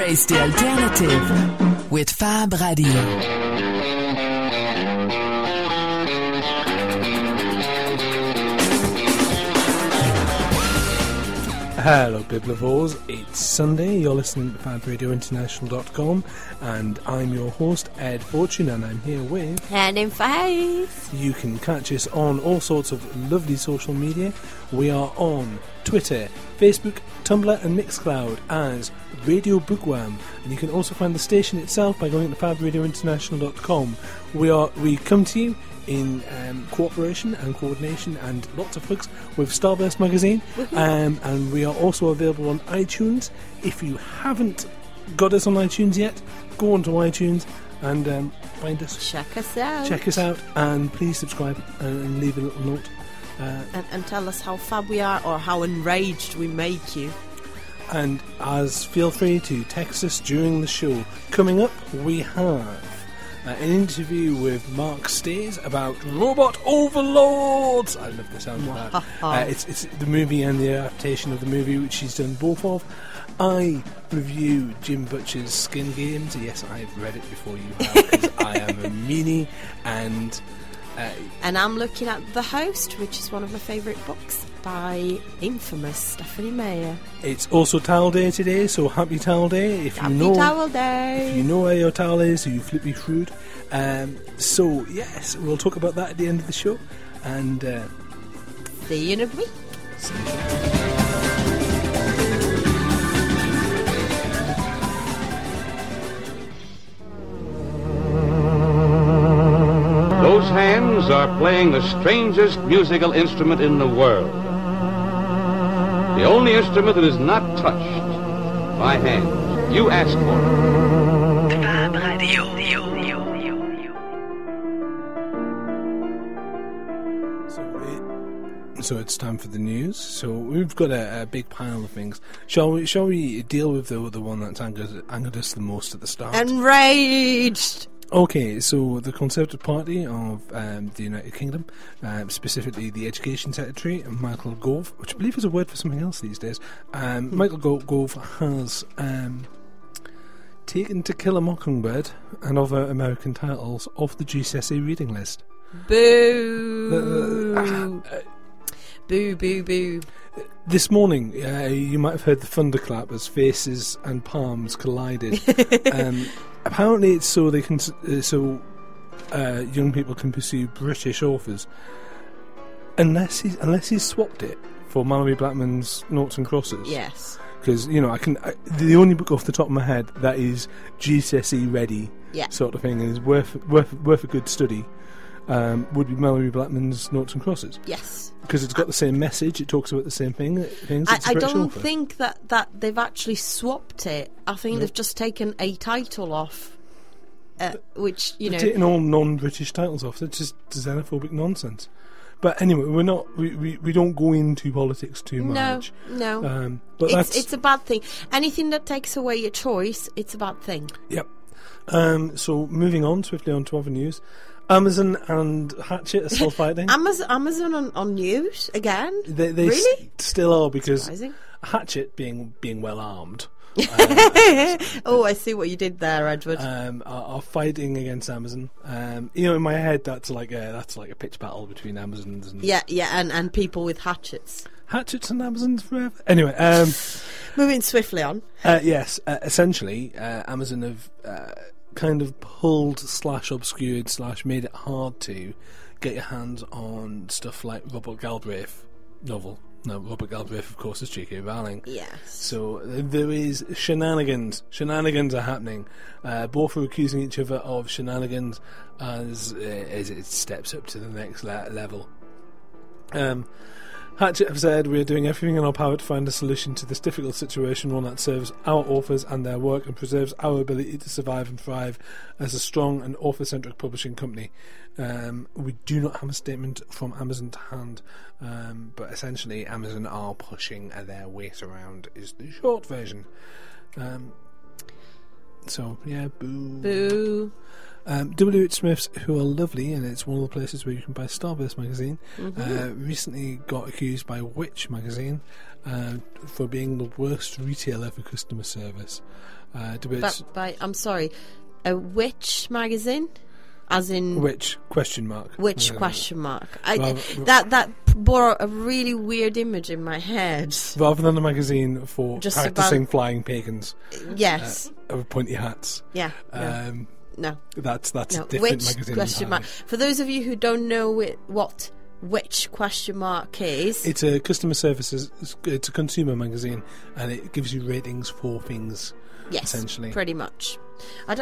Embrace the alternative with Fab Radio. Hello, Biblivores. It's Sunday. You're listening to FabRadioInternational.com, and I'm your host, Ed Fortune, and I'm here with. Hand in face. You can catch us on all sorts of lovely social media. We are on Twitter, Facebook, Tumblr, and Mixcloud as Radio Bookworm, and you can also find the station itself by going to FabRadioInternational.com. We are we come to you in um, cooperation and coordination and lots of hugs with Starburst magazine, um, and we are also available on iTunes. If you haven't got us on iTunes yet, go onto iTunes and um, find us. Check us out. Check us out and please subscribe and, and leave a little note. Uh, And, and tell us how fab we are or how enraged we make you. and as feel free to text us during the show. Coming up, we have uh, an interview with Mark Stays about robot overlords. I love the sound of that. Uh, it's it's the movie and the adaptation of the movie, which he's done both of. I review Jim Butcher's Skin Games. Yes, I've read it before you have because I am a meanie and. Uh, And I'm looking at The Host, which is one of my favourite books by infamous Stephanie Meyer. it's also Towel Day today, so happy Towel Day. If Happy you know, Towel If you know where your towel is, you flip me through it. Um, so, yes, we'll talk about that at the end of the show. And uh, See you in a week. Those hands are playing the strangest musical instrument in the world. The only instrument that is not touched by hands. You ask for it. So, it, so it's time for the news. So we've got a, a big pile of things. Shall we? Shall we deal with the the one that's angered, angered us the most at the start? Enraged. Okay, so the Conservative Party of um, the United Kingdom, um, specifically the Education Secretary, Michael Gove, which I believe is a word for something else these days, um, Michael Go- Gove has um, taken To Kill a Mockingbird and other American titles off the GCSE reading list. Boo. Uh, boo, boo, boo. This morning, uh, you might have heard the thunderclap as faces and palms collided. um, apparently, it's so they can, uh, so uh, young people can pursue British authors, unless he's unless he's swapped it for Malorie Blackman's Noughts and Crosses. Yes. because you know I can. I, the only book off the top of my head that is GCSE ready, Yeah. sort of thing, and is worth worth worth a good study. Um, would be Malorie Blackman's Noughts and Crosses Yes. because it's got the same message. It talks about the same thing. Things. I, I don't author. think that, that they've actually swapped it. I think they've just taken a title off, uh, which you They're know. taking all non-British titles off. It's just xenophobic nonsense. But anyway, we're not. We, we, we don't go into politics too much. no. Um, but it's it's a bad thing. Anything that takes away your choice, it's a bad thing. yep. Um, so moving on swiftly on to other news. Amazon and Hachette are still fighting. Amazon, Amazon on, on news again. they they really? s- still are because Surprising. Hachette being being well armed. Oh, I see what you did there, Edward. um, are, are fighting against Amazon. Um, you know, in my head, that's like a that's like a pitch battle between Amazons and yeah, yeah, and, and people with hatchets. Hatchets and Amazons forever. Anyway, um, Moving swiftly on. uh, yes, uh, essentially, uh, Amazon have uh, kind of pulled slash obscured slash made it hard to get your hands on stuff like Robert Galbraith novel. No, Robert Galbraith, of course, is J.K. Rowling. Yes. So there is shenanigans. Shenanigans are happening. Uh, both are accusing each other of shenanigans as uh, as it steps up to the next le- level. Um, Hachette have said we are doing everything in our power to find a solution to this difficult situation, one that serves our authors and their work and preserves our ability to survive and thrive as a strong and author-centric publishing company. Um, we do not have a statement from Amazon to hand, um, but essentially Amazon are pushing their weight around. Is the short version. Um, so yeah, boo. Boo. Um, W.H. Smiths, who are lovely, and it's one of the places where you can buy Starburst magazine, Mm-hmm. uh, recently got accused by Witch magazine uh, for being the worst retailer for customer service. Uh, by I'm sorry, a witch magazine, as in Which question mark? which Uh, question mark? I, Well, that that bore a really weird image in my head. Rather than a magazine for Just practicing about- flying pagans Yes, with pointy hats. yeah, Um, no, that's that's no. a different Which magazine. question mark? For those of you who don't know whi- what which question mark is, It's a customer services. It's a consumer magazine, and it gives you ratings for things. yes, essentially. pretty much.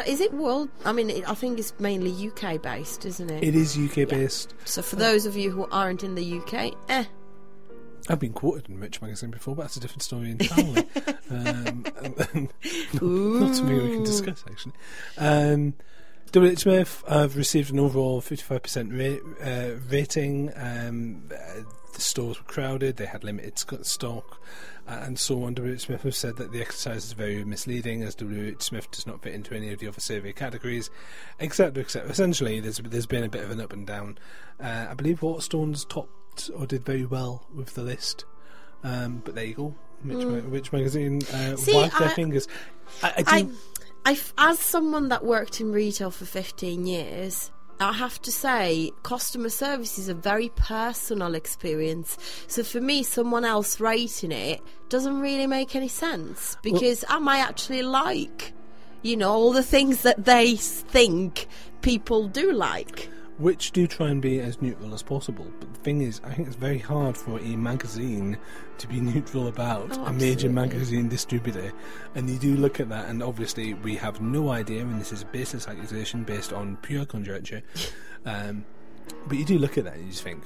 Is it world? I mean, it, I think it's mainly UK based, isn't it? It is UK based. so for those of you who aren't in the UK, eh, I've been quoted in Rich magazine before, but that's a different story entirely. um, and- not something we can discuss actually. Um, W.H. Smith have received an overall 55% ra- uh, rating. Um, uh, the stores were crowded, they had limited stock, uh, and so on. W.H. Smith have said that the exercise is very misleading, as W.H. Smith does not fit into any of the other survey categories, except except essentially there's there's been a bit of an up and down. Uh, I believe Waterstones or did very well with the list, um, but there you go. Which, ma- which magazine uh. See, their I- fingers? I, I I, do. I f- as someone that worked in retail for 15 years, I have to say, customer service is a very personal experience. So for me, someone else rating it doesn't really make any sense because I might actually like, you know, all the things that they think people do like. Which do try and be as neutral as possible. But the thing is, I think it's very hard for a magazine to be neutral about Oh, a major magazine distributor. And you do look at that, and obviously we have no idea, and this is a baseless accusation based on pure conjecture. um, but you do look at that and you just think.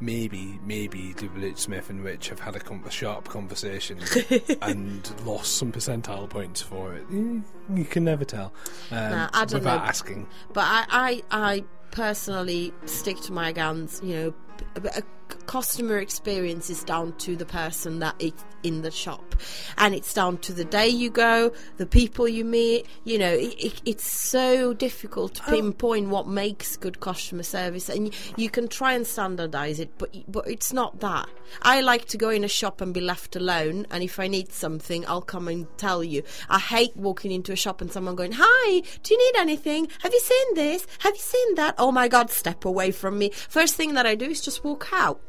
Maybe, maybe W.H. Smith and Rich have had a, com- a sharp conversation and lost some percentile points for it. You, you can never tell um, Nah, I don't without know. asking. But I, I, I personally stick to my guns. You know, a, a customer experience is down to the person that is in the shop, and it's down to the day you go, the people you meet. You know, it, it, it's so difficult to oh. pinpoint what makes good customer service, and you, you can try and standardize it, but but it's not that. I like to go in a shop and be left alone, and if I need something, I'll come and tell you. I hate walking into a shop and someone going, "Hi, do you need anything? Have you seen this? Have you seen that? Oh my God, step away from me!" First thing that I do is just walk out.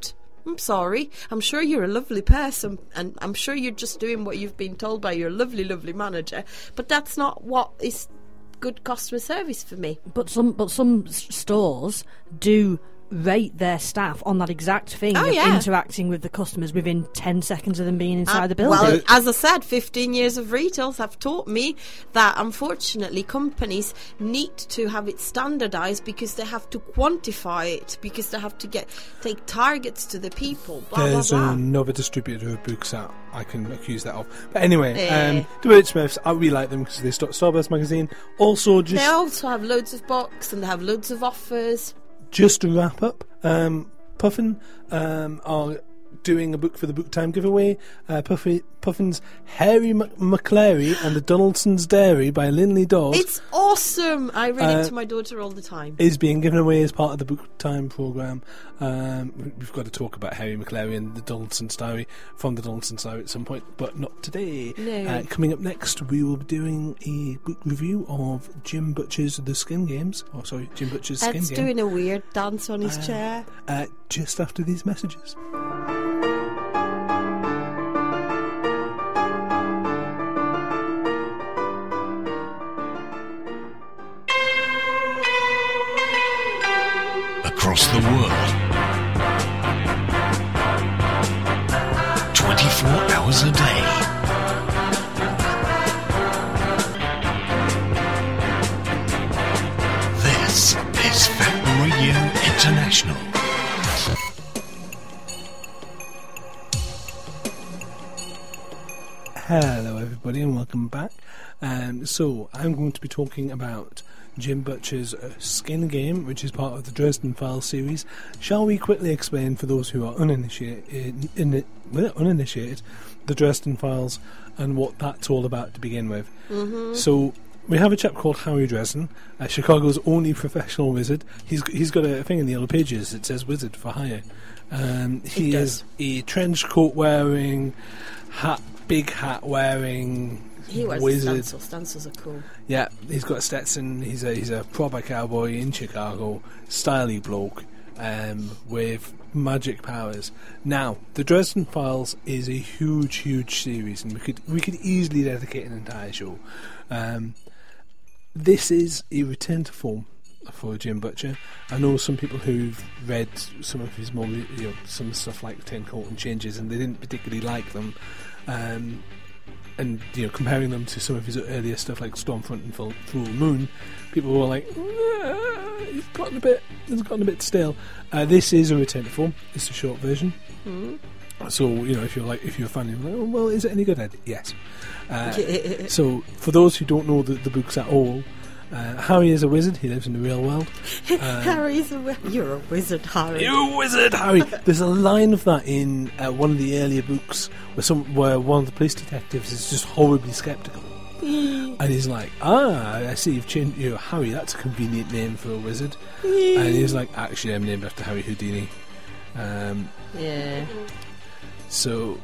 I'm sorry. I'm sure you're a lovely person, and I'm sure you're just doing what you've been told by your lovely, lovely manager. But that's not what is good customer service for me. But some but some stores do rate their staff on that exact thing Oh, of yeah. interacting with the customers within 10 seconds of them being inside Uh, the building. Well, as I said, 15 years of retails have taught me that unfortunately companies need to have it standardized because they have to quantify it, because they have to get take targets to the people. Blah, There's blah, blah. another distributor of books that I can accuse that of. But anyway, Eh. um, W.H. Smiths, I really like them because they start Starburst magazine. Also, just They also have loads of books and they have loads of offers. Just to wrap up, um, Puffin um, doing a book for the book time giveaway. Uh, Puffy, Puffin's Hairy Maclary and the Donaldson's Dairy by Linley Dawes It's awesome. I read Uh, it to my daughter all the time. is being given away as part of the book time program. Um, we- we've got to talk about Hairy Maclary and the Donaldson's Dairy from the Donaldson's Dairy at some point, but not today. No. Uh, coming up next, we will be doing a book review of Jim Butcher's The Skin Games. Oh, sorry, Jim Butcher's Skin Ed's Game. doing a weird dance on his Uh, chair. uh, just after these messages. A day. This is Fab Radio International. Hello, everybody, and welcome back. Um, so, I'm going to be talking about Jim Butcher's uh, Skin Game, which is part of the Dresden Files series. Shall we quickly explain for those who are uninitiated, in well, uninitiated the Dresden Files and what that's all about to begin with? So, we have a chap called Harry Dresden, uh, Chicago's only professional wizard. He's he's got a thing in the yellow pages that says "wizard for hire." Um, he is a trench coat wearing, hat, big hat wearing He wears wizard. stencils. Stencils are cool. Yeah, he's got a Stetson. He's a he's a proper cowboy in Chicago, styly bloke, um, with magic powers. Now, the Dresden Files is a huge, huge series, and we could we could easily dedicate an entire show. Um, this is a return to form for Jim Butcher. I know some people who've read some of his more, you know, some stuff like Turncoat and Changes, and they didn't particularly like them. Um, and you know, comparing them to some of his earlier stuff like Stormfront and Full, Fool Moon, people were like, "Ah, "It's gotten a bit, it's gotten a bit stale." Uh, this is a return to form. It's a short version. So you know, if you're like, if you're a fan, you're like, oh, "Well, is it any good?" Ed? Yes. Uh, so, for those who don't know the, the books at all, uh, Harry is a wizard. He lives in the real world. Harry's a wi- You're a wizard, Harry. You wizard, Harry! There's a line of that in uh, one of the earlier books where some where one of the police detectives is just horribly skeptical, and he's like, "Ah, I see you've changed you know, Harry. That's a convenient name for a wizard." and he's like, "Actually, I'm named after Harry Houdini." Um, Yeah. so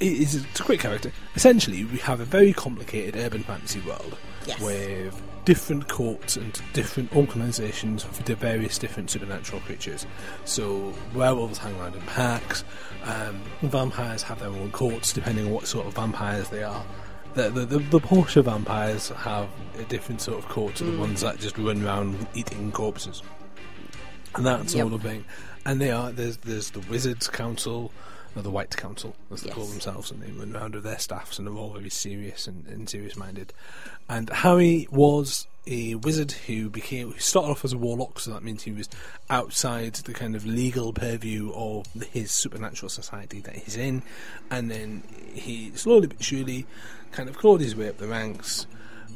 it is a great character. Essentially, we have a very complicated urban fantasy world Yes. with different courts and different organisations for the various different supernatural creatures. So werewolves hang around in packs. Um, vampires have their own courts depending on what sort of vampires they are. The the, the, the Porsche vampires have a different sort of court to the ones that just run around eating corpses and that sort Yep. of thing. And they are there's there's the Wizards Council, or the White Council, as they call themselves, and they run around with their staffs, and they're all very serious and, and serious minded. And Harry was a wizard who became who started off as a warlock, so that means he was outside the kind of legal purview of his supernatural society that he's in, and then he slowly but surely kind of clawed his way up the ranks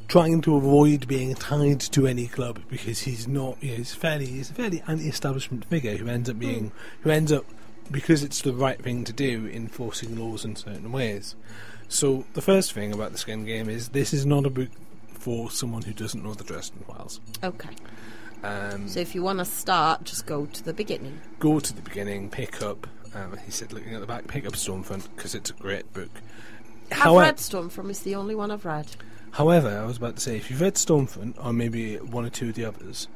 trying to avoid being tied to any club because he's not. You know, he's fairly he's a fairly anti-establishment figure who ends up being hmm. who ends up because it's the right thing to do enforcing laws in certain ways. So the first thing about the Skin Game is this is not a book for someone who doesn't know the Dresden Files. Okay. Um, So if you want to start, just go to the beginning. go to the beginning, pick up. Um, he said, looking at the back, pick up Stormfront because it's a great book. I've However- read Stormfront. It's the only one I've read. However, I was about to say, if you've read Stormfront, or maybe one or two of the others,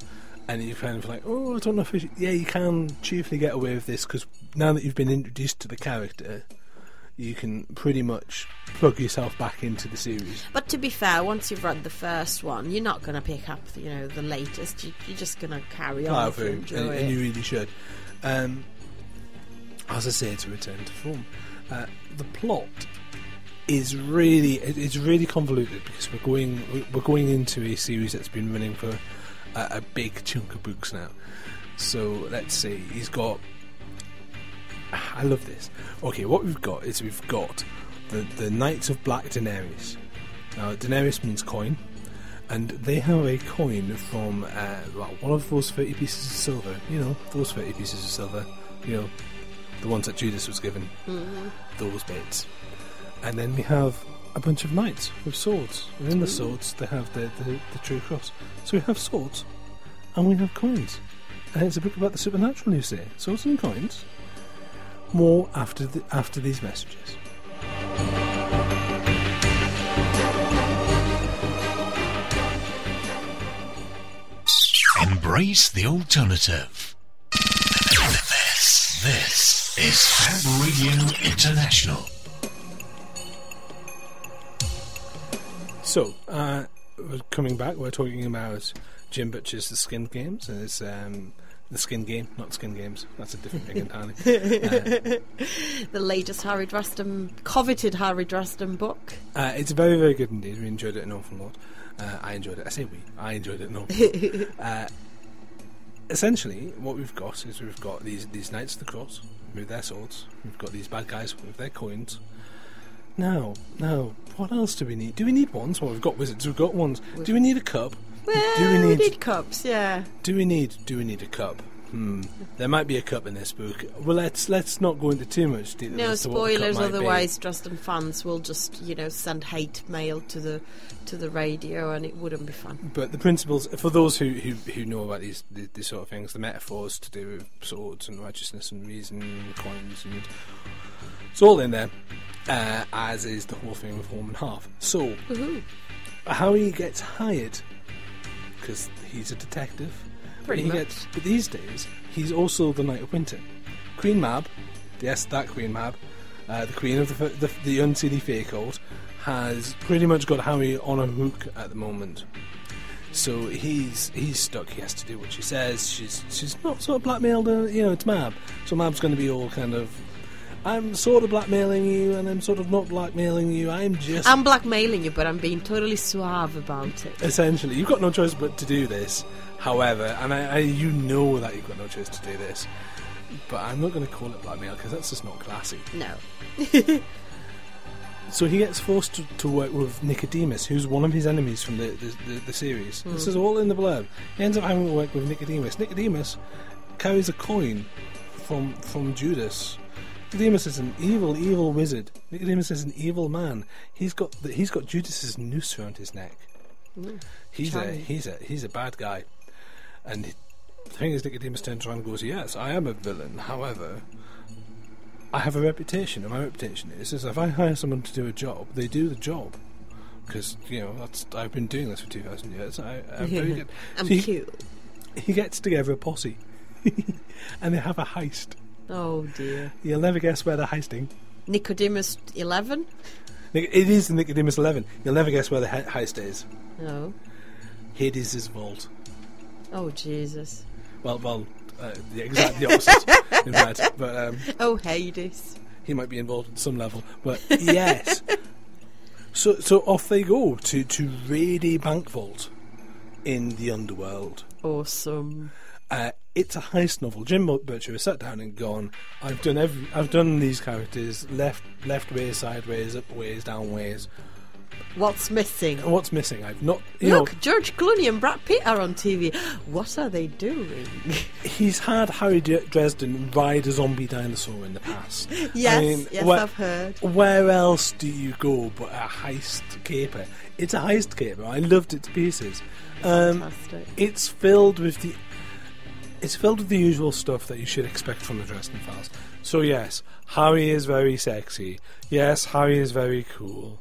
and you're kind of like, oh, I don't know if. Yeah, you can chiefly get away with this, because now that you've been introduced to the character, you can pretty much plug yourself back into the series. But to be fair, once you've read the first one, you're not going to pick up, you know, the latest. You, you're just going to carry on if you enjoy and, it. and you really should. Um, as I say, to return to form, uh, the plot is really it's really convoluted because we're going we're going into a series that's been running for a, a big chunk of books now. So let's see, he's got. Ah, I love this. Okay, what we've got is we've got the the Knights of Blackened Denarius. Now, Denarius means coin, and they have a coin from uh, well, one of those thirty pieces of silver. You know, those thirty pieces of silver. You know, the ones that Judas was given. Mm-hmm. Those bits. And then we have a bunch of knights with swords. And in the mm. swords, they have the, the, the true cross. So we have swords, and we have coins. And it's a book about the supernatural, you say. Swords and coins. More after the, after these messages. Embrace the alternative. This, this is Fab Radio International. So, uh, we're coming back, we're talking about Jim Butcher's The Skin Games, and it's um, The Skin Game, not Skin Games. That's a different thing entirely. the latest Harry Dresden, coveted Harry Dresden book. Uh, it's very, very good indeed. We enjoyed it an awful lot. Uh, I enjoyed it. I say we. I enjoyed it an awful lot. Uh, essentially, what we've got is we've got these these knights of the cross with their swords. We've got these bad guys with their coins. Now, now, what else do we need? Do we need wands? Well, we've got wizards. We've got wands. Do we need a cup? Well, do we need? cups, yeah. Do we need? Do we need a cup? hmm, there might be a cup in this book. Well, let's let's not go into too much detail. No as to what the cup spoilers. might be. Otherwise, Dresden fans will just you know send hate mail to the to the radio, and it wouldn't be fun. But the principles, for those who, who, who know about these, these these sort of things, the metaphors to do with swords and righteousness and reason, and coins, and it's all in there. Uh, as is the whole thing with Home and Half. So, Woohoo! how he gets hired, because he's a detective. Pretty he much. Gets, but these days, he's also the Knight of Winter. Queen Mab, yes, that Queen Mab, uh, the Queen of the, the, the Unseelie Fae Cult, has pretty much got Harry on a hook at the moment. So he's he's stuck. He has to do what she says. She's she's not sort of blackmailed. Her, you know, it's Mab. So Mab's going to be all kind of. I'm sort of blackmailing you, and I'm sort of not blackmailing you. I'm just I'm blackmailing you, but I'm being totally suave about it. essentially you've got no choice but to do this. However and I, I you know that you've got no choice to do this but i'm not going to call it blackmail because that's just not classy. No. so he gets forced to, to work with nicodemus who's one of his enemies from the, the, the, the series. This hmm. is all in the blurb. He ends up having to work with nicodemus. Nicodemus carries a coin from from judas Nicodemus is an evil, evil wizard. Nicodemus is an evil man. He's got the, he's got Judas's noose around his neck. He's a he's a he's a bad guy, and the thing is, Nicodemus turns around and goes, "Yes, I am a villain. However, I have a reputation, and my reputation is, is if I hire someone to do a job, they do the job." Because you know that's I've been doing this for two thousand years. I, I'm very good. I'm So he, cute. he gets together a posse, and they have a heist. Oh dear. You'll never guess where they're heisting. Nicodemus 11? It is Nicodemus Eleven. You'll never guess where the he- heist is. No. Hades' vault. Oh Jesus. Well, well, uh, the exact the opposite, in fact. But um, Oh Hades. he might be involved at some level. But yes. so so off they go to to raid a bank vault in the underworld. Awesome. Uh, it's a heist novel. Jim Butcher has sat down and gone. I've done every. I've done these characters left, left ways, sideways, up ways, down ways. What's missing? And what's missing? I've not. You Look, know, George Clooney and Brad Pitt are on TV. What are they doing? he's had Harry D- Dresden ride a zombie dinosaur in the past. yes, I mean, yes, where, I've heard. Where else do you go but a heist caper? It's a heist caper. I loved it to pieces. Um, Fantastic. it's filled with the it's filled with the usual stuff that you should expect from the Dresden Files. So yes, Harry is very sexy. Yes, Harry is very cool.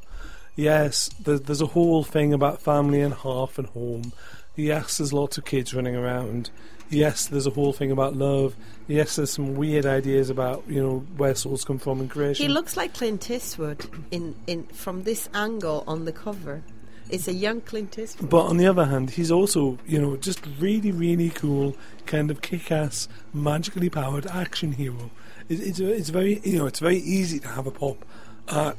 Yes, there's, there's a whole thing about family and half and home. Yes, there's lots of kids running around. Yes, there's a whole thing about love. Yes, there's some weird ideas about you know where souls come from in creation. He looks like Clint Eastwood in, in from this angle on the cover. It's a young Clint Eastwood. But on the other hand, he's also, you know, just really, really cool, kind of kick-ass, magically powered action hero. It, it's it's very, you know, it's very easy to have a pop at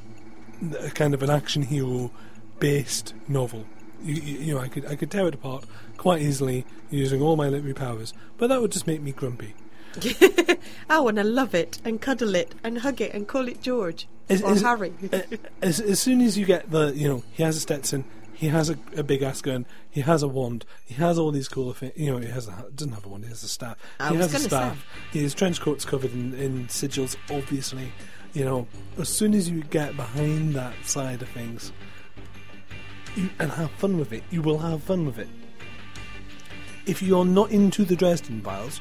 a kind of an action hero based novel. You, you, you know, I could I could tear it apart quite easily using all my literary powers, but that would just make me grumpy. I want to love it and cuddle it and hug it and call it George Is- or is- Harry. as, as soon as you get the, you know, he has a Stetson, he has a, a big ass gun, he has a wand, he has all these cool things. You know, he has a, doesn't have a wand, he has a staff. I he was has a staff. His trench coat's covered in, in sigils, obviously. You know, as soon as you get behind that side of things you, and have fun with it, you will have fun with it. If you're not into the Dresden Files,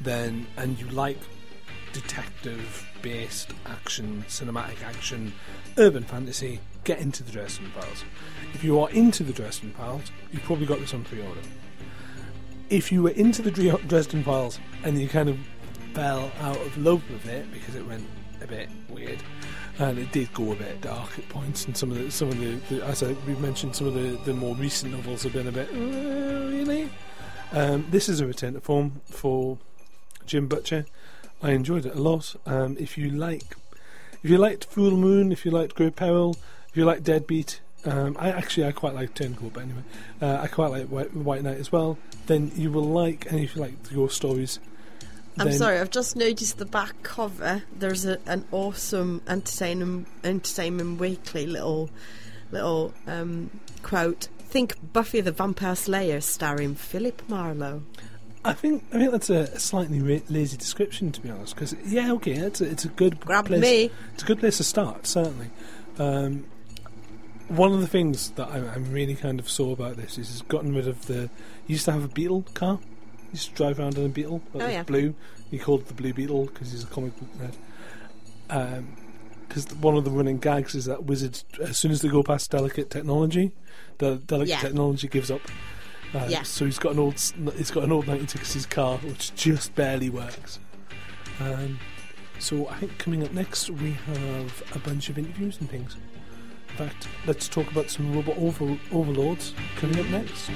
then and you like detective based action, cinematic action, urban fantasy, get into the Dresden Files. If you are into the Dresden Files, you've probably got this on pre order. If you were into the Dresden Files and you kind of fell out of love with it because it went a bit weird and it did go a bit dark at points and some of the some of the, the as I, we mentioned some of the, the more recent novels have been a bit "Uh, really um, this is a return to form for Jim Butcher I enjoyed it a lot um, if you like if you liked Fool Moon if you liked Grave Peril if you like Deadbeat um, I actually I quite like Turncoat but anyway uh, I quite like White, White Knight as well then you will like and if you like ghost stories I'm then- sorry, I've just noticed the back cover. There's a, an awesome entertainment entertainment weekly little little um, quote. Think Buffy the Vampire Slayer starring Philip Marlowe. I think I think that's a, slightly lazy description, to be honest. Because yeah, okay, it's a, it's a good Grab place. me. It's a good place to start, certainly. Um, one of the things that I, I'm really kind of sore about this is it's gotten rid of the. He used to have a Beetle car. He used to drive around in a Beetle that Oh, was yeah. blue. He called it the Blue Beetle because he's a comic book nerd. Because one of the running gags is that wizards, as soon as they go past delicate technology, the delicate Yeah. technology gives up. Uh, Yeah. So he's got an old, he's got an old 1960s car which just barely works. Um, so I think coming up next we have a bunch of interviews and things. In fact, let's talk about some robot over- overlords coming up next.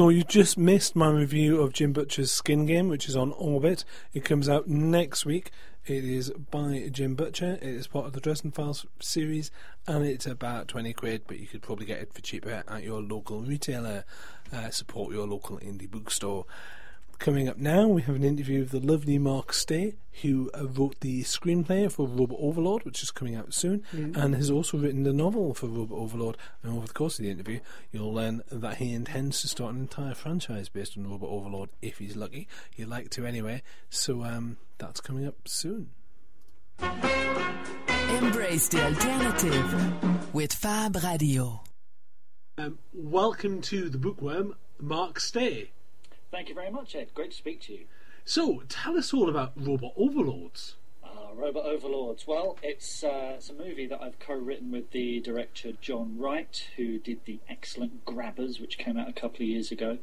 So you just missed my review of Jim Butcher's Skin Game, which is on Orbit. It comes out next week. It is by Jim Butcher. It is part of the Dresden Files series, and it's about twenty quid. But you could probably get it for cheaper at your local retailer. Uh, support your local indie bookstore. Coming up now, we have an interview with the lovely Mark Stay, who uh, wrote the screenplay for Robot Overlord, which is coming out soon, and has also written the novel for Robot Overlord. And over the course of the interview, you'll learn that he intends to start an entire franchise based on Robot Overlord if he's lucky. He'd like to anyway, so um, that's coming up soon. Embrace the alternative with Fab Radio. Um, welcome to the Bookworm, Mark Stay. Thank you very much, Ed. Great to speak to you. So, tell us all about Robot Overlords. Uh, Robot Overlords. Well, it's uh, it's a movie that I've co-written with the director Jon Wright, who did the excellent Grabbers, which came out a couple of years ago.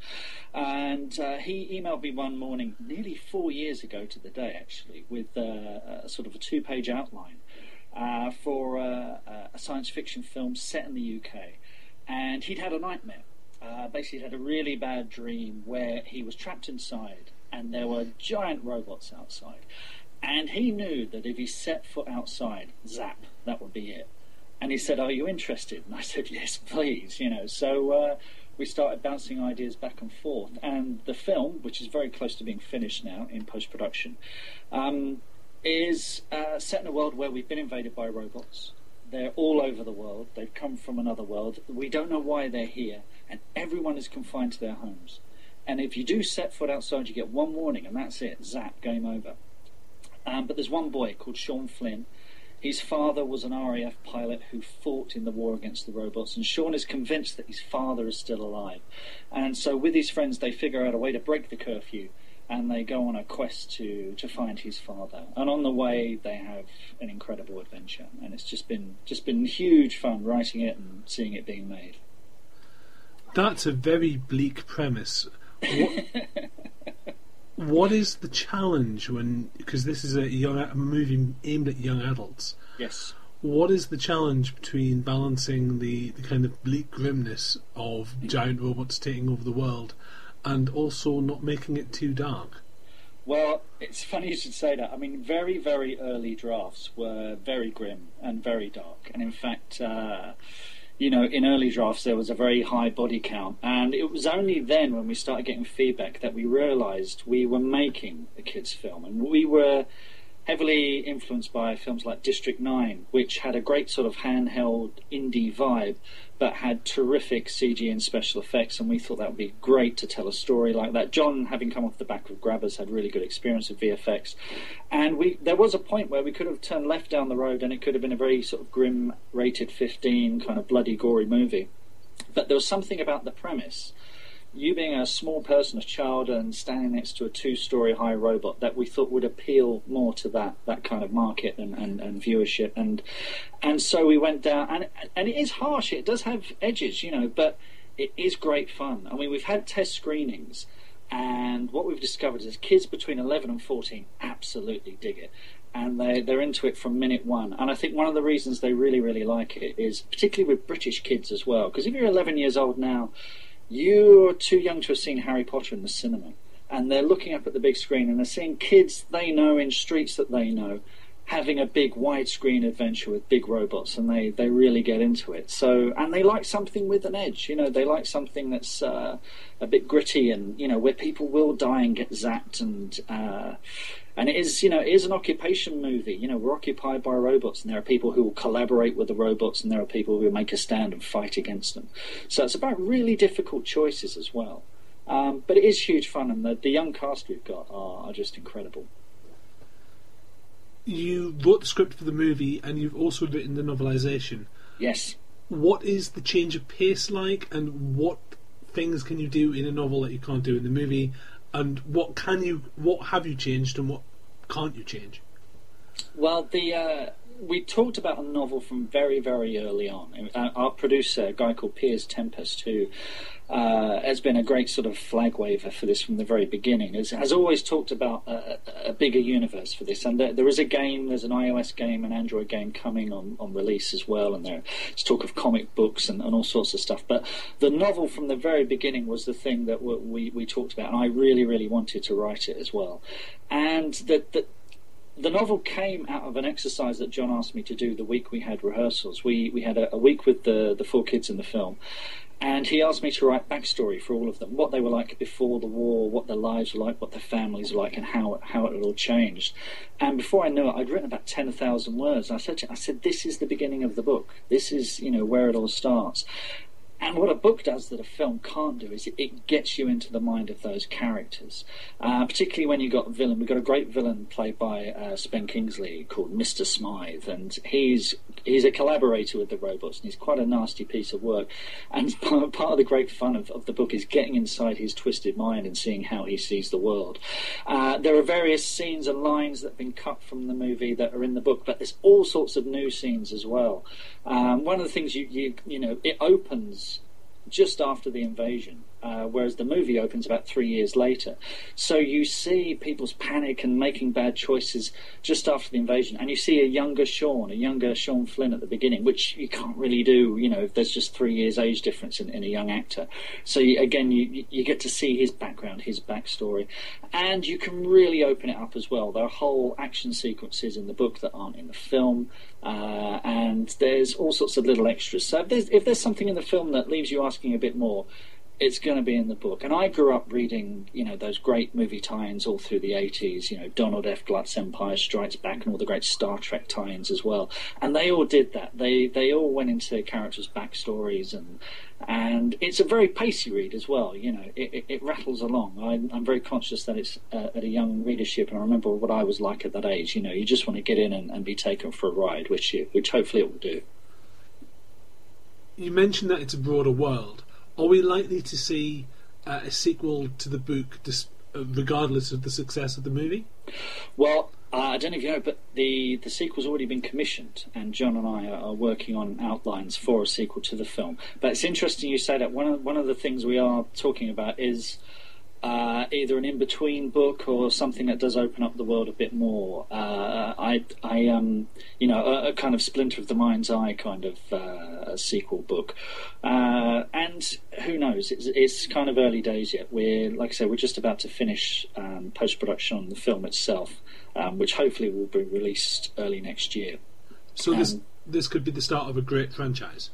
And uh, he emailed me one morning, nearly four years ago to the day, actually, with uh, a sort of a two-page outline uh, for uh, a science fiction film set in the UK. And he'd had a nightmare. Uh, basically, had a really bad dream where he was trapped inside, and there were giant robots outside. And he knew that if he set foot outside, zap, that would be it. And he said, "Are you interested?" And I said, "Yes, please." You know, so uh, we started bouncing ideas back and forth. And the film, which is very close to being finished now in post production, um, is uh, set in a world where we've been invaded by robots. They're all over the world. They've come from another world. We don't know why they're here, and everyone is confined to their homes. And if you do set foot outside, you get one warning, and that's it. Zap, game over. Um, but there's one boy called Sean Flynn. His father was an RAF pilot who fought in the war against the robots, and Sean is convinced that his father is still alive. And so, with his friends, they figure out a way to break the curfew, and they go on a quest to, to find his father. And on the way, they have an incredible adventure, and it's just been just been huge fun writing it and seeing it being made. That's a very bleak premise. What, what is the challenge when because this is a young a movie aimed at young adults? Yes. What is the challenge between balancing the, the kind of bleak grimness of mm. giant robots taking over the world and also not making it too dark? Well, it's funny you should say that. I mean, very, very early drafts were very grim and very dark. And in fact, uh, you know, in early drafts there was a very high body count. And it was only then when we started getting feedback that we realised we were making a kids' film. And we were heavily influenced by films like District 9, which had a great sort of handheld indie vibe, but had terrific CG and special effects, and we thought that would be great to tell a story like that. John, having come off the back of Grabbers, had really good experience with VFX, and we there was a point where we could have turned left down the road, and it could have been a very sort of grim, rated 15, kind of bloody, gory movie. But there was something about the premise you being a small person, a child, and standing next to a two-story high robot that we thought would appeal more to that that kind of market and, and, and viewership, and and so we went down, and and it is harsh. It does have edges, you know, but it is great fun. I mean, we've had test screenings, and what we've discovered is kids between 11 and 14 absolutely dig it. And they, they're into it from minute one. And I think one of the reasons they really, really like it is, particularly with British kids as well, because if you're 11 years old now, you're too young to have seen Harry Potter in the cinema, and they're looking up at the big screen and they're seeing kids they know in streets that they know having a big widescreen adventure with big robots, and they, they really get into it. So, and they like something with an edge. You know, they like something that's uh, a bit gritty, and you know, where people will die and get zapped, and uh, and it is you know it is an occupation movie. You know, we're occupied by robots, and there are people who will collaborate with the robots, and there are people who make a stand and fight against them. So it's about really difficult choices as well. Um, but it is huge fun, and the, the young cast we've got are, are just incredible you wrote the script for the movie and you've also written the novelization. Yes. What is the change of pace like, and what things can you do in a novel that you can't do in the movie, and what can you, what have you changed, and what can't you change? Well, the uh, we talked about a novel from very, very early on. Our producer, a guy called Piers Tempest, who uh, has been a great sort of flag waver for this from the very beginning, has, has always talked about a, a, bigger universe for this. And there, there is a game, there's an iOS game, an Android game coming on, on release as well, and there's talk of comic books and, and all sorts of stuff. But the novel from the very beginning was the thing that we, we talked about, and I really, really wanted to write it as well. And the, the the novel came out of an exercise that John asked me to do the week we had rehearsals. We we had a, a, week with the the four kids in the film, and he asked me to write backstory for all of them, what they were like before the war, what their lives were like, what their families were like, and how how it all changed. And before I knew it, I'd written about ten thousand words. I said, to, I said, this is the beginning of the book. This is you know where it all starts. And what a book does that a film can't do is it, gets you into the mind of those characters. Uh, particularly when you've got a villain. We've got a great villain played by uh, Ben Kingsley called Mr. Smythe, and he's he's a collaborator with the robots, and he's quite a nasty piece of work. And part, part of the great fun of, of, the book is getting inside his twisted mind and seeing how he sees the world. Uh, there are various scenes and lines that have been cut from the movie that are in the book, but there's all sorts of new scenes as well. Um, one of the things you, you you know it opens just after the invasion, uh, whereas the movie opens about three years later. So you see people's panic and making bad choices just after the invasion, and you see a younger Sean, a younger Sean Flynn at the beginning, which you can't really do. You know, if there's just three years age difference in, in a young actor. So you, again, you you get to see his background, his backstory, and you can really open it up as well. There are whole action sequences in the book that aren't in the film. Uh, and there's all sorts of little extras. So if there's, if there's something in the film that leaves you asking a bit more, it's going to be in the book. And I grew up reading, you know, those great movie tie-ins all through the 80s, you know, Donald F. Glut's Empire Strikes Back and all the great Star Trek tie-ins as well. And they all did that. They they all went into their characters' backstories and and it's a very pacey read as well. You know, it, it, it rattles along. I'm, I'm, very conscious that it's uh, at a young readership, and I remember what I was like at that age. You know, you just want to get in and, and be taken for a ride, which you, which hopefully it will do. You mentioned that it's a broader world. Are we likely to see uh, a sequel to the book, uh, regardless of the success of the movie? Well, uh, I don't know if you know, but the, the sequel's already been commissioned, and John and I are, are, working on outlines for a sequel to the film. But it's interesting you say that. One of, one of the things we are talking about is uh, either an in-between book or something that does open up the world a bit more. Uh, I, I, um, you know, a, a, kind of splinter of the mind's eye kind of uh, sequel book. Uh, and who knows? It's, it's, kind of early days yet. We're, like I said, we're just about to finish um, post-production on the film itself, um, which hopefully will be released early next year. So this this could be the start of a great franchise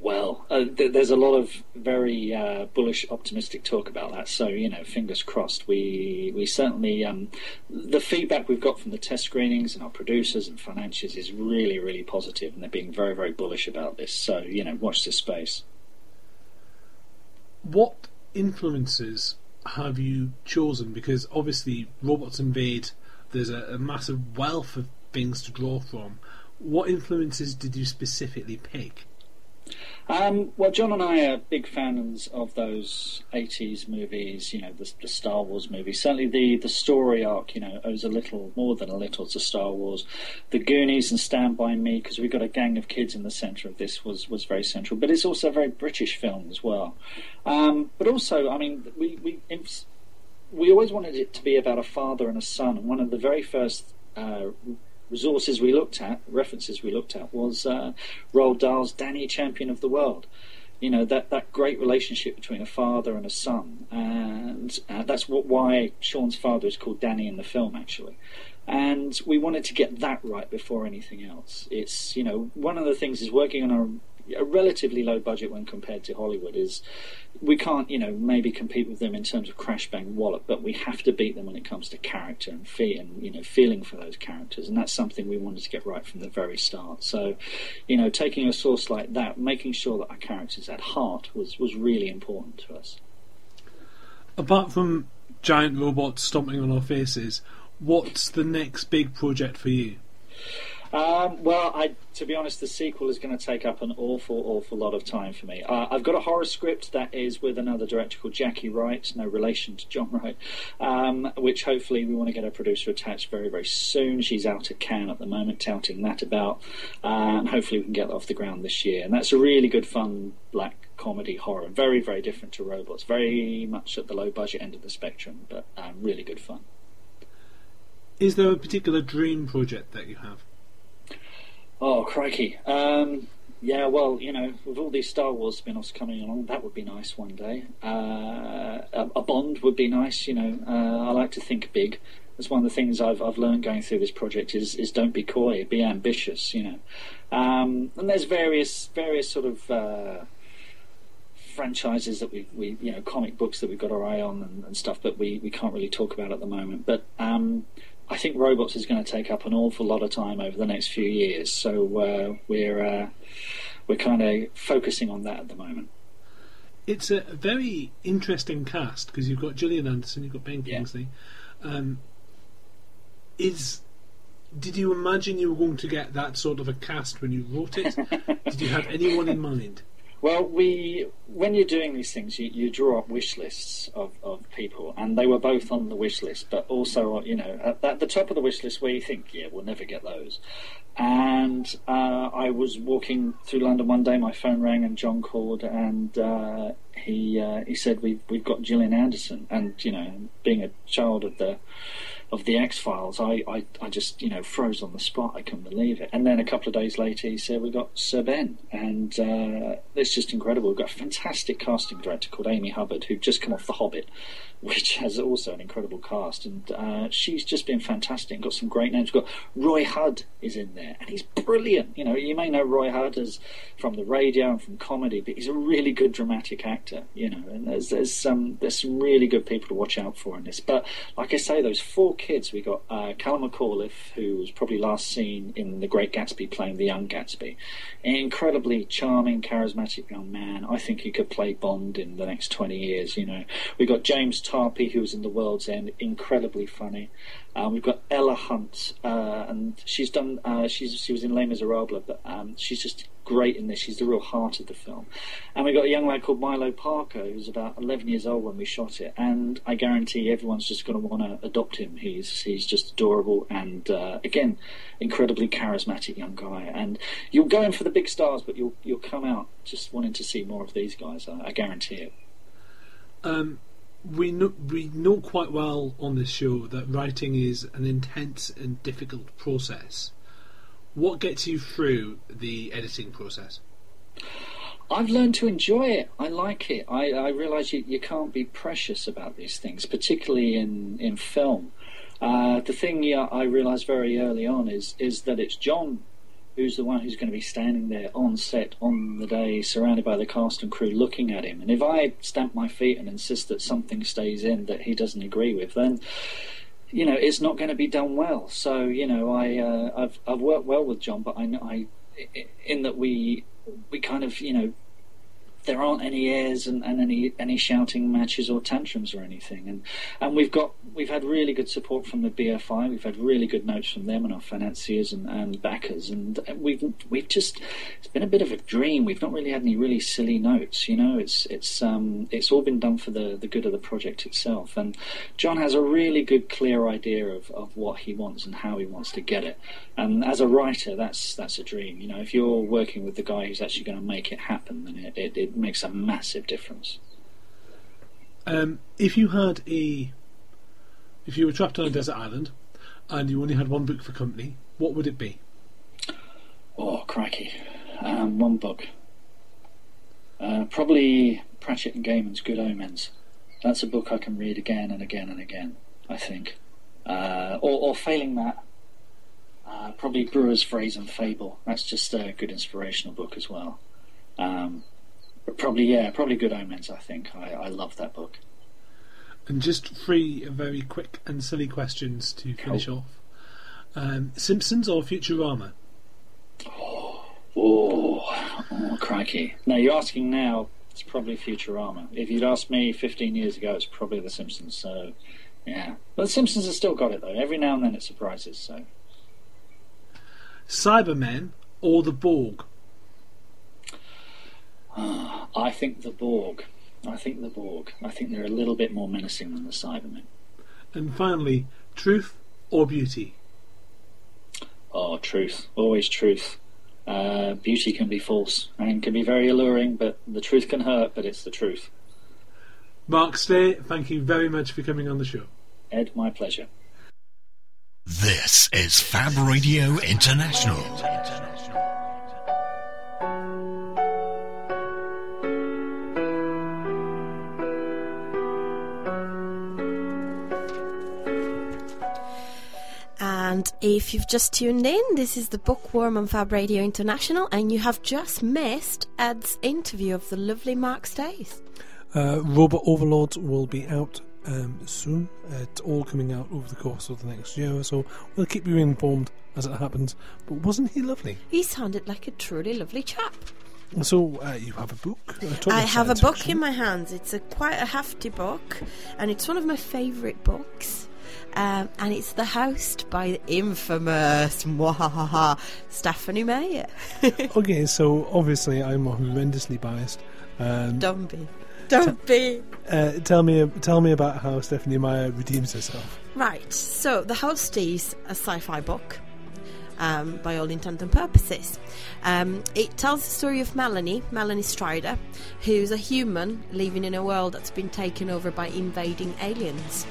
well. Uh, th- there's a lot of very uh, bullish, optimistic talk about that. So you know, fingers crossed. We we certainly um, the feedback we've got from the test screenings and our producers and financiers is really really positive, and they're being very very bullish about this. So you know, watch this space. What influences have you chosen? Because obviously, robots invade. There's a, a massive wealth of things to draw from. What influences did you specifically pick? Um, well, John and I are big fans of those 80s movies, you know, the, the, Star Wars movies. Certainly the, the story arc, you know, owes a little, more than a little to Star Wars. The Goonies and Stand By Me, because we've got a gang of kids in the centre of this, was, was very central. But it's also a very British film as well. Um, but also, I mean, we, we, we always wanted it to be about a father and a son. And one of the very first uh, resources we looked at, references we looked at, was uh, Roald Dahl's Danny Champion of the World. you know that that great relationship between a father and a son, and uh, that's what why Sean's father is called Danny in the film actually. And we wanted to get that right before anything else. It's you know one of the things is working on a relatively low budget when compared to Hollywood is we can't, you know, maybe compete with them in terms of crash bang wallop, but we have to beat them when it comes to character and feel and you know feeling for those characters, and that's something we wanted to get right from the very start. So, you know, taking a source like that, making sure that our characters at heart was was really important to us. Apart from giant robots stomping on our faces, what's the next big project for you? Um, well, I, to be honest, the sequel is going to take up an awful, awful lot of time for me. Uh, I've got a horror script that is with another director called Jackie Wright, no relation to Jon Wright, um, which hopefully we want to get a producer attached very, very soon. She's out at Cannes at the moment, touting that about, uh, and hopefully we can get that off the ground this year. And that's a really good, fun black comedy horror, very, very different to Robots, very much at the low budget end of the spectrum, but um, really good fun. Is there a particular dream project that you have? Oh, crikey. Um, yeah, well, you know, with all these Star Wars spin offs coming along, that would be nice one day. Uh, a, a, Bond would be nice, you know. Uh, I like to think big. That's one of the things I've, I've learned going through this project is, is don't be coy, be ambitious, you know. Um, and there's various various sort of uh, franchises that we, we, you know, comic books that we've got our eye on and, and stuff, but we, we can't really talk about at the moment. But um, I think robots is going to take up an awful lot of time over the next few years. So uh, we're uh, we're kind of focusing on that at the moment. It's a very interesting cast because you've got Gillian Anderson, you've got Ben Kingsley. Yeah. Um, is did you imagine you were going to get that sort of a cast when you wrote it? did you have anyone in mind? Well, we when you're doing these things, you, you draw up wish lists of, of people, and they were both on the wish list, but also, you know, at, at the top of the wish list where you think, yeah, we'll never get those. And uh, I was walking through London one day, my phone rang, and Jon called, and uh, he uh, he said, "We've we've got Gillian Anderson," and you know, being a child of the of the X Files, I, I, I just you know froze on the spot. I couldn't believe it. And then a couple of days later, he said we got Sir Ben, and uh, it's just incredible. We've got a fantastic casting director called Amy Hubbard, who'd just come off The Hobbit, which has also an incredible cast, and uh, she's just been fantastic. And got some great names. We've got Roy Hudd is in there, and he's brilliant. You know, you may know Roy Hudd as from the radio and from comedy, but he's a really good dramatic actor. You know, and there's there's some there's some really good people to watch out for in this. But like I say, those four kids, we got uh, Callan McAuliffe, who was probably last seen in The Great Gatsby playing the young Gatsby, incredibly charming, charismatic young man. I think he could play Bond in the next twenty years. You know, we got James Tarpey, who was in The World's End, incredibly funny. Um, we've got Ella Hunt, uh, and she's done. Uh, she's she was in Les Miserables, but um, she's just great in this. She's the real heart of the film. And we got a young lad called Milo Parker, who's about 11 years old when we shot it. And I guarantee everyone's just going to want to adopt him. He's he's just adorable and uh, again, incredibly charismatic young guy. And you'll go in for the big stars, but you'll you'll come out just wanting to see more of these guys. I, I guarantee it. Um, we know we know quite well on this show that writing is an intense and difficult process. What gets you through the editing process? I've learned to enjoy it. I like it. I, I realise you, you can't be precious about these things, particularly in, in film. Uh, the thing yeah, I realised very early on is is that it's Jon who's the one who's going to be standing there on set on the day, surrounded by the cast and crew, looking at him. And if I stamp my feet and insist that something stays in that he doesn't agree with, then you know it's not going to be done well. So you know, I uh, I've I've worked well with Jon, but I I in that we we kind of you know there aren't any airs and, and any any shouting matches or tantrums or anything. And and we've got we've had really good support from the BFI. We've had really good notes from them and our financiers and, and backers. And we've we've just it's been a bit of a dream. We've not really had any really silly notes. You know, it's it's um it's all been done for the the good of the project itself. And Jon has a really good clear idea of, of what he wants and how he wants to get it. And as a writer, that's that's a dream. You know, if you're working with the guy who's actually going to make it happen, then it, it, it makes a massive difference. Um, if you had a, if you were trapped on a desert island, and you only had one book for company, what would it be? Oh, crikey! Um, one book. Uh, probably Pratchett and Gaiman's Good Omens. That's a book I can read again and again and again. I think, uh, or, or failing that, uh, probably Brewer's Phrase and Fable. That's just a good inspirational book as well. Um, but probably, yeah, probably Good Omens. I think I, I love that book. And just three very quick and silly questions to finish off. Um, Simpsons or Futurama? Oh, oh, crikey! Now you're asking now. It's probably Futurama. If you'd asked me 15 years ago, it's probably The Simpsons. So, yeah, but The Simpsons have still got it though. Every now and then it surprises. So, Cybermen or the Borg? I think the Borg. I think the Borg. I think they're a little bit more menacing than the Cybermen. And finally, truth or beauty? Oh, truth. Always truth. Uh, beauty can be false and can be very alluring, but the truth can hurt, but it's the truth. Mark Stay, thank you very much for coming on the show. Ed, my pleasure. This is Fab Radio International. And if you've just tuned in, this is the Bookworm on Fab Radio International, and you have just missed Ed's interview of the lovely Mark Stay. Uh, Robot Overlords will be out um, soon. It's all coming out over the course of the next year or so. We'll keep you informed as it happens. But wasn't he lovely? He sounded like a truly lovely chap. So uh, you have a book? I have a book in my hands. It's a quite a hefty book, and it's one of my favourite books. Um, and it's The Host by the infamous mwahaha, Stephanie Meyer. Okay, so obviously I'm horrendously biased. Um, Don't be. Don't be. uh, tell me, tell me about how Stephanie Meyer redeems herself. Right, so The Host is a sci fi book. Um, by all intent and purposes. Um, it tells the story of Melanie, Melanie Strider, who's a human living in a world that's been taken over by invading aliens.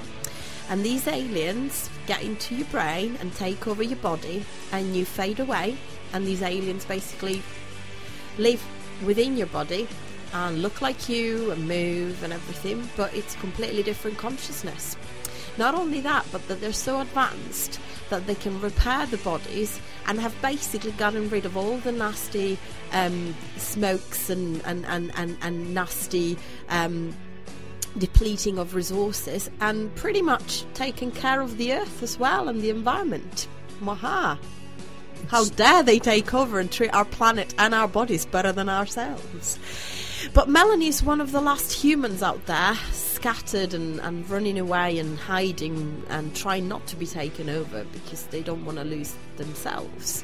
And these aliens get into your brain and take over your body, and you fade away. And these aliens basically live within your body and look like you and move and everything, but it's completely different consciousness. Not only that, but that they're so advanced that they can repair the bodies and have basically gotten rid of all the nasty um, smokes and, and, and, and, and nasty um, depleting of resources and pretty much taking care of the earth as well and the environment. Waha! How dare they take over and treat our planet and our bodies better than ourselves? But Melanie's one of the last humans out there, scattered and, and running away and hiding and trying not to be taken over because they don't want to lose themselves.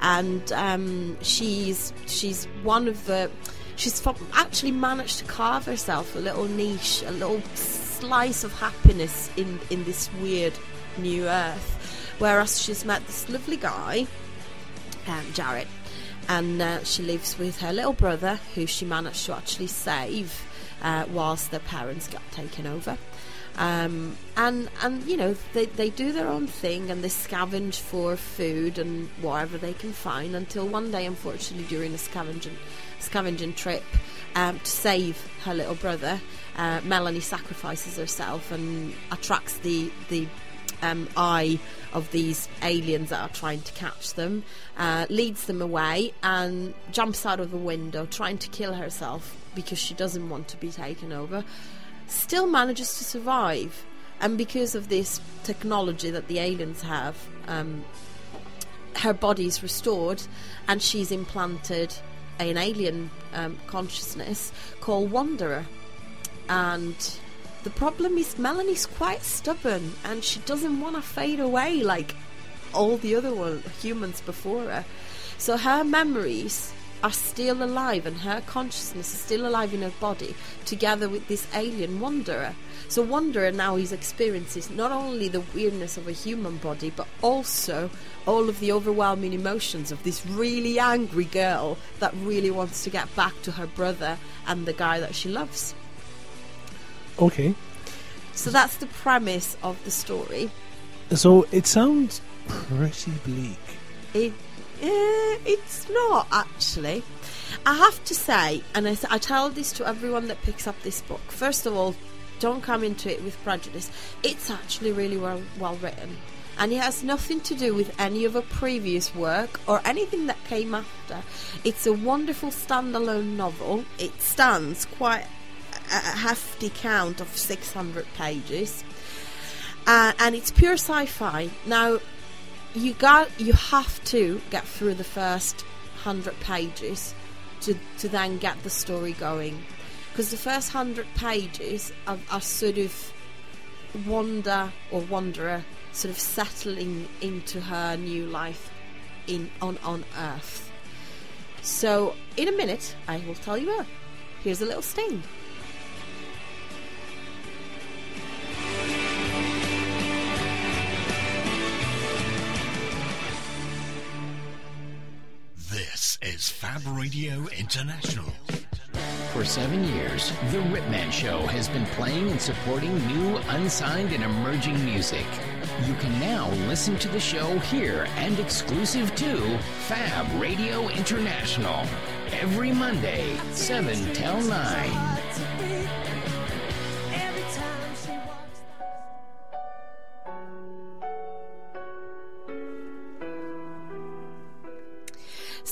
And um, she's she's one of the she's actually managed to carve herself a little niche, a little slice of happiness in in this weird new earth. Whereas she's met this lovely guy, um, Jared, and uh, she lives with her little brother, who she managed to actually save uh, whilst their parents got taken over. Um, and and you know they, they do their own thing and they scavenge for food and whatever they can find until one day, unfortunately, during a scavenging scavenging trip um, to save her little brother, uh, Melanie sacrifices herself and attracts the the um, eye of these aliens that are trying to catch them, uh, leads them away, and jumps out of a window trying to kill herself because she doesn't want to be taken over. Still manages to survive, and because of this technology that the aliens have, um, her body's restored, and she's implanted an alien um, consciousness called Wanderer. And the problem is Melanie's quite stubborn and she doesn't want to fade away like all the other one, humans before her. So her memories are still alive and her consciousness is still alive in her body together with this alien wanderer. So Wanderer now is experiences not only the weirdness of a human body but also all of the overwhelming emotions of this really angry girl that really wants to get back to her brother and the guy that she loves. Okay, So that's the premise of the story. so it sounds pretty bleak. It, eh, it's not actually. I have to say, and I tell this to everyone that picks up this book. First of all, don't come into it with prejudice. It's actually really well well written, and it has nothing to do with any of her previous work or anything that came after. It's a wonderful standalone novel. It stands quite a, a hefty count of 600 pages, uh, and it's pure sci-fi. Now, you got you have to get through the first hundred pages to to then get the story going. Because the first hundred pages are, are sort of Wanda or wanderer sort of settling into her new life in on on earth. So in a minute i will tell you more here's a little sting Is Fab Radio International. For seven years, The Ripman Show has been playing and supporting new, unsigned, and emerging music. You can now listen to the show here and exclusive to Fab Radio International every Monday, 7 till 9.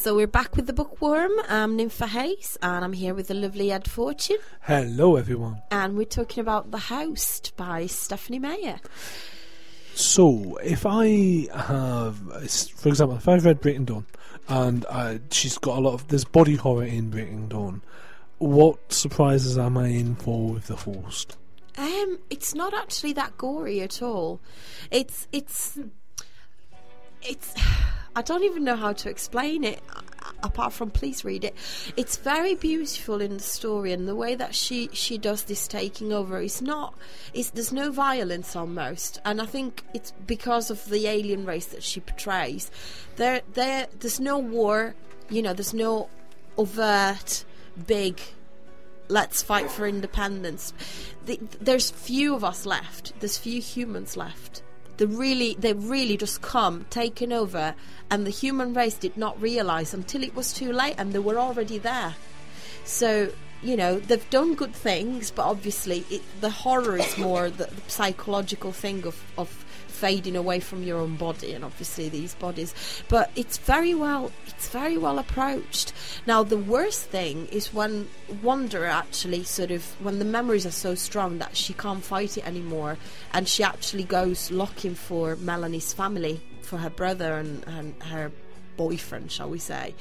So we're back with the bookworm i'm ninfa hayes and i'm here with the lovely ed fortune Hello, everyone. and we're talking about the host by stephanie meyer So, if I have, for example, if I've read Breaking Dawn, and uh, she's got a lot of there's body horror in Breaking Dawn, what surprises am I in for with the host? Um, it's not actually that gory at all. It's it's it's. I don't even know how to explain it. Apart from please read it, it's very beautiful in the story and the way that she she does this taking over is not. Is there's no violence almost, and I think it's because of the alien race that she portrays. There there there's no war. You know, there's no overt big let's fight for independence. The, there's few of us left. There's few humans left. They really, they really just come, taken over, and the human race did not realize until it was too late, and they were already there. So you know they've done good things, but obviously it, the horror is more the, the psychological thing of of fading away from your own body and obviously these bodies. But it's very well it's very well approached. Now the worst thing is when Wanda actually sort of when the memories are so strong that she can't fight it anymore and she actually goes looking for melanie's family for her brother and, and her boyfriend shall we say.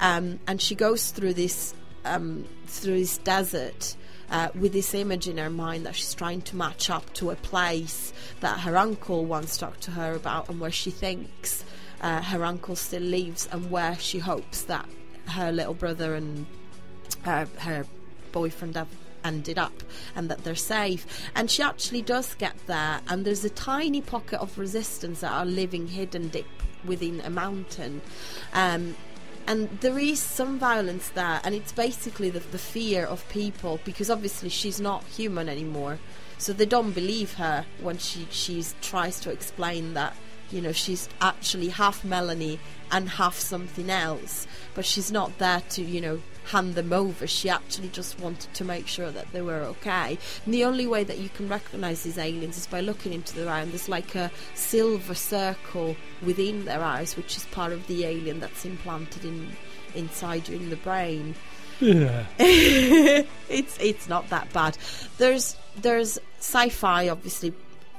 Um, and she goes through this um, through this desert uh, with this image in her mind that she's trying to match up to a place that her uncle once talked to her about and where she thinks uh, her uncle still lives and where she hopes that her little brother and her, her boyfriend have ended up and that they're safe. And she actually does get there and there's a tiny pocket of resistance that are living hidden deep within a mountain. Um, and there is some violence there and it's basically the, the fear of people because obviously she's not human anymore. So they don't believe her when she she's tries to explain that you know she's actually half melanie and half something else but she's not there to you know hand them over she actually just wanted to make sure that they were okay and the only way that you can recognize these aliens is by looking into their eye and there's like a silver circle within their eyes which is part of the alien that's implanted in inside you in the brain Yeah. it's it's not that bad. There's there's sci-fi obviously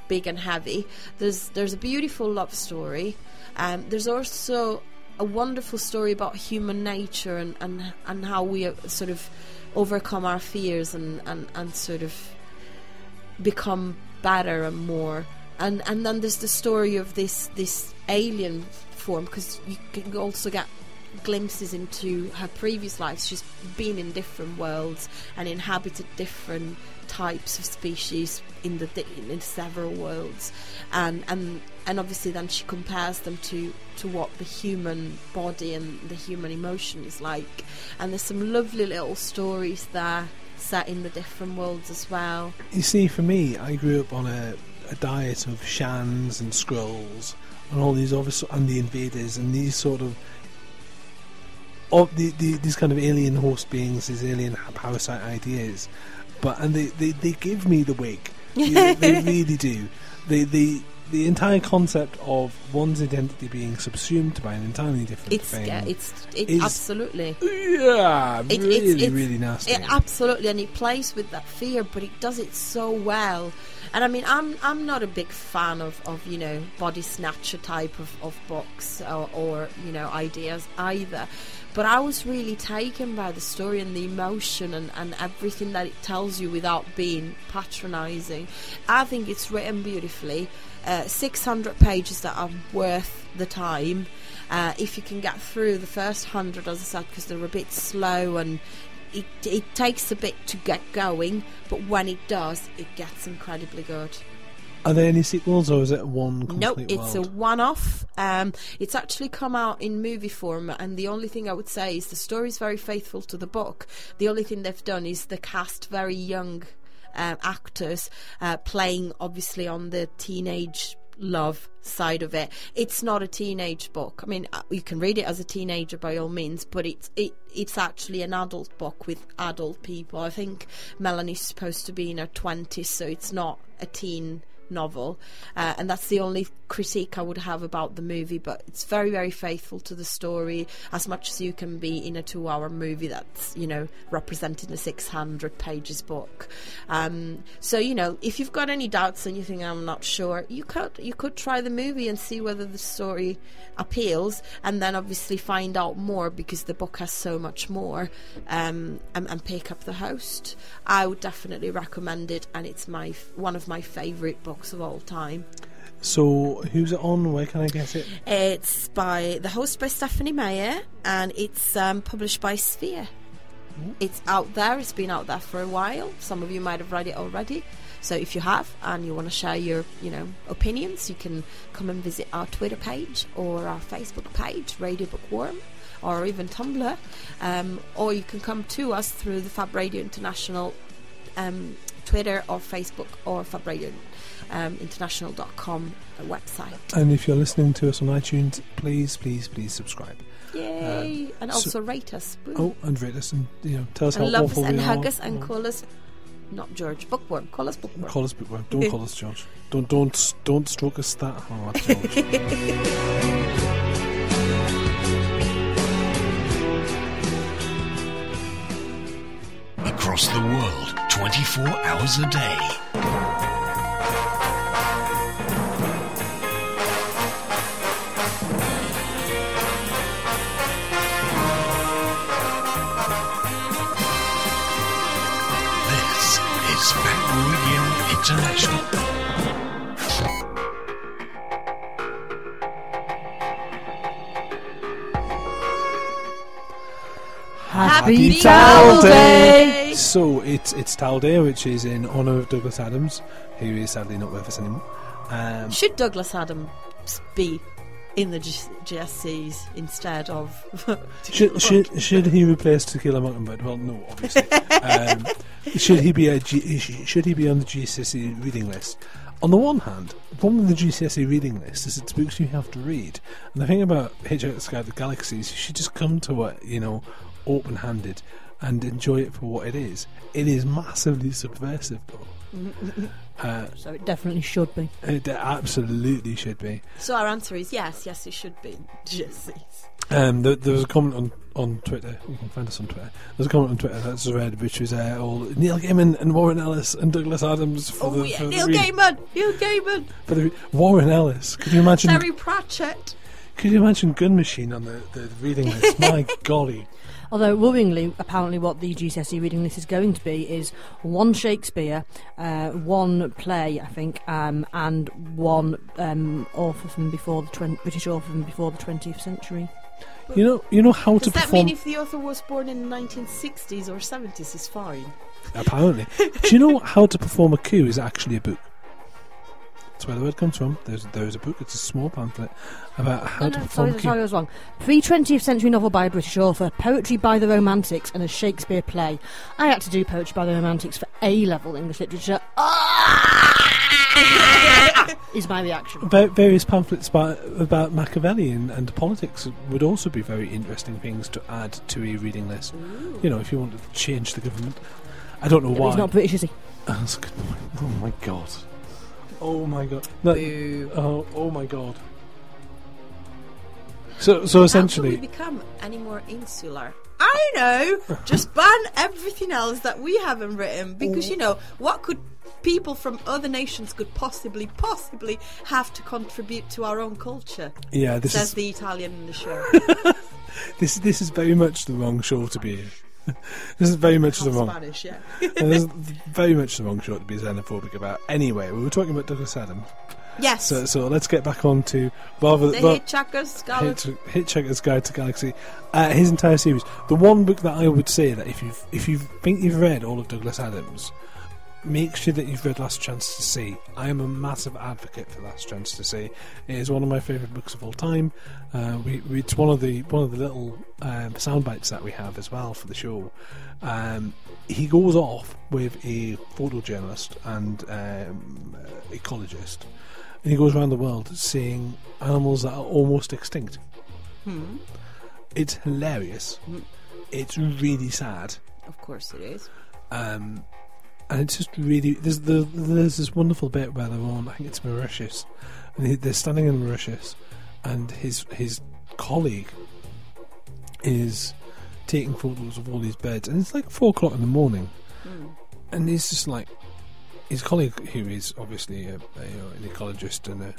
big and heavy. There's there's a beautiful love story. Um, there's also a wonderful story about human nature and, and, and how we uh, sort of overcome our fears and, and, and sort of become better and more. And and then there's the story of this this alien form because you can also get glimpses into her previous lives. She's been in different worlds and inhabited different types of species in the in several worlds, and and and obviously then she compares them to to what the human body and the human emotion is like. And there's some lovely little stories there set in the different worlds as well. You see, for me, I grew up on a, a diet of Shans and Scrolls and all these other and the Invaders and these sort of of the, the these kind of alien host beings, these alien parasite ideas, but and they, they, they give me the wig. they, they really do. They they the entire concept of one's identity being subsumed by an entirely different It's thing. yeah, it's it, is- absolutely. yeah, It- really, it's- it's- really nasty. It, absolutely, and he plays with that fear, but he does it so well. And I mean, I'm I'm not a big fan of, of you know body snatcher type of, of books or, or you know ideas either. But I was really taken by the story and the emotion and, and everything that it tells you without being patronising. I think it's written beautifully. Uh, 600 pages that are worth the time. Uh, if you can get through the first hundred, as I said, because they're a bit slow and it, it takes a bit to get going, but when it does, it gets incredibly good. Are there any sequels, or is it one complete Nope, it's world? a one-off. Um, it's actually come out in movie form, and the only thing I would say is the story is very faithful to the book. The only thing they've done is the cast very young um, actors uh, playing, obviously, on the teenage love side of it. It's not a teenage book. I mean, uh, you can read it as a teenager by all means, but it's it it's actually an adult book with adult people. I think Melanie's supposed to be in her twenties, so it's not a teen novel, uh, and that's the only critique I would have about the movie. But it's very, very faithful to the story as much as you can be in a two-hour movie that's you know representing a 600 pages book. Um, so you know, if you've got any doubts and you think I'm not sure, you could you could try the movie and see whether the story appeals, and then obviously find out more because the book has so much more, um, and, and pick up the host. I would definitely recommend it, and it's my one of my favourite books of all time. So, who's it on? Where can I get it? It's by the host by Stephanie Meyer, and it's um, published by Sphere. It's out there. It's been out there for a while. Some of you might have read it already. So if you have and you want to share your, you know, opinions, you can come and visit our Twitter page or our Facebook page, Radio Bookworm, or even Tumblr, um, or you can come to us through the Fab Radio International um, Twitter or Facebook or Fab Radio um, International.com website. And if you're listening to us on iTunes, please, please, please subscribe. Yay! and so- also rate us. Woo. Oh, and rate us and you know tell us and how love awful us and we hug are. us and Oh. call us, not George, Bookworm. Call us Bookworm. Call us bookworm. Don't call us George. Don't don't don't stroke us that hard, George. Across the world, 24 hours a day. Happy Towel Towel Day! so it's it's Towel Day, which is in honour of Douglas Adams, who is sadly not with us anymore. Um, Should Douglas Adams be in the G- GSCs instead of? should, should should he replace To Kill a Mockingbird? Well, no, obviously. um, should he be a G, should he be on the GCSE reading list? On the one hand, the problem with the GCSE reading list is it's books you have to read. And the thing about Hitchhiker's Guide to the Galaxy is you should just come to it, you know, open-handed and enjoy it for what it is. It is massively subversive, though. uh, So it definitely should be. it absolutely should be. so our answer is yes, yes, it should be GSCs. Um, there, there was a comment on, on Twitter. You can find us on Twitter. There's a comment on Twitter that's read, which was uh, all Neil Gaiman and Warren Ellis and Douglas Adams for Oh the yeah, for the Neil Gaiman, Neil Gaiman, For the re- Warren Ellis. Could you imagine? Terry Pratchett. Could you imagine Gun Machine on the, the reading list? My golly. Although worryingly, apparently, what the GCSE E reading list is going to be is one Shakespeare, uh, one play, I think, um, and one um, author from before the twen- British author from before the 20th century. You know, you know how to perform. Does that perform. mean if the author was born in the 1960s or 70s is fine? Apparently, do you know how to perform a coup is actually a book? That's where the word comes from. There's there is a book. It's a small pamphlet about how No, to no, perform sorry, a sorry, I was wrong. Pre 20th century novel by a British author, poetry by the Romantics, and a Shakespeare play. I had to do poetry by the Romantics for A level English literature. Ah! is my reaction. Va- various pamphlets about, about Machiavelli and, and politics would also be very interesting things to add to a reading list. You know, if you want to change the government. I don't know Yeah, why. he's not British, is he? That's a good point. Oh my god. Oh my god. No, Boo. oh, oh my god. So, so How essentially, can we become any more insular? I know. Just ban everything else that we haven't written because you know what could people from other nations could possibly, possibly have to contribute to our own culture. yeah, this says is the Italian in the show. this this is very much the wrong show to be. in. This is very much the wrong. Spanish, yeah. this is very much the wrong show to be xenophobic about. Anyway, we were talking about Douglas Adams, Yes. so so let's get back on to rather the well, Hitchhiker's. Hitch, Hitchhiker's Guide to Galaxy, uh, his entire series. The one book that I would say that if you if you think you've read all of Douglas Adams, make sure that you've read Last Chance to See. I am a massive advocate for Last Chance to See. It is one of my favourite books of all time. Uh, we, we, it's one of the one of the little um, sound bites that we have as well for the show. Um, he goes off with a photojournalist and um, uh, ecologist, and he goes around the world seeing animals that are almost extinct. It's hilarious. It's really sad. Of course it is. Um, and it's just really there's the, there's this wonderful bit where they're on I think it's Mauritius and they're standing in Mauritius and his his colleague is taking photos of all these beds, and it's like four o'clock in the morning. Hmm. And he's just like his colleague who is obviously a, a, an ecologist and a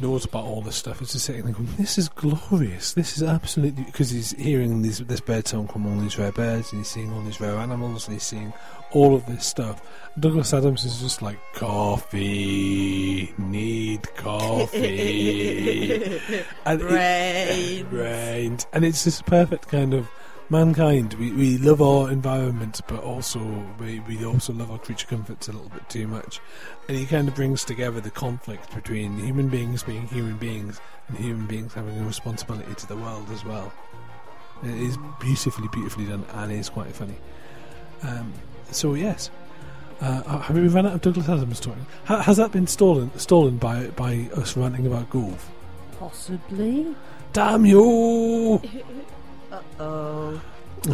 knows about all this stuff is just sitting there going, "This is glorious. This is absolutely." Because he's hearing these, this bird song from all these rare birds, and he's seeing all these rare animals, and he's seeing all of this stuff. Douglas Adams is just like, "Coffee, need coffee." and it-. And it's this perfect kind of mankind. We, we love our environment, but also we, we also love our creature comforts a little bit too much. And he kind of brings together the conflict between human beings being human beings and human beings having a responsibility to the world as well. It is beautifully, beautifully done, and it is quite funny. Um, so yes. Uh, have we run out of Douglas Adams talking? Ha- has that been stolen stolen by by us ranting about Gove? Possibly. Damn you! Oh.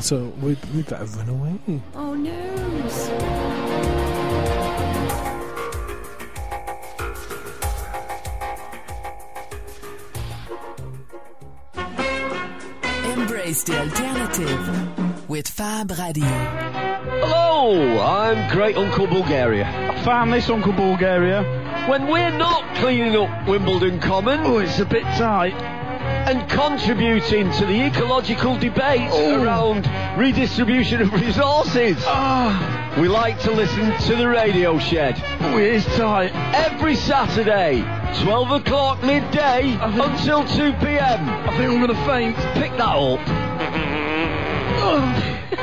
So we we better run away. Oh no. Embrace the alternative with Fab Radio. Hello, I'm Great Uncle Bulgaria. I found this Uncle Bulgaria. When we're not cleaning up Wimbledon Common Oh, it's a bit tight. And contributing to the ecological debate Oh. around redistribution of resources, Ah, we like to listen to the Radio Shed oh, it is tight. every Saturday, 12 o'clock midday think- until 2 p.m. I think I'm gonna faint. Pick that up. Oh.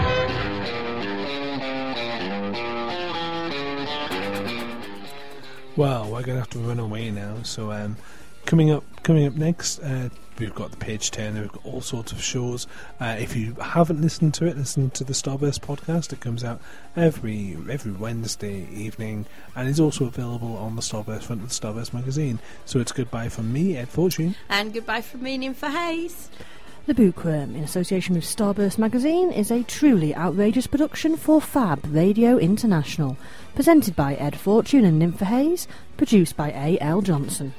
Well, we're gonna have to run away now. So um, coming up, coming up next, uh, we've got the page turner. We've got all sorts of shows. Uh, if you haven't listened to it, listen to the Starburst podcast. It comes out every every Wednesday evening, and is also available on the Starburst front of the Starburst magazine. So it's goodbye from me, Ed Fortune. And goodbye from me, Ninfa Hayes. The Bookworm, in association with Starburst Magazine, is a truly outrageous production for Fab Radio International. Presented by Ed Fortune and Ninfa Hayes, produced by A. L. Johnson.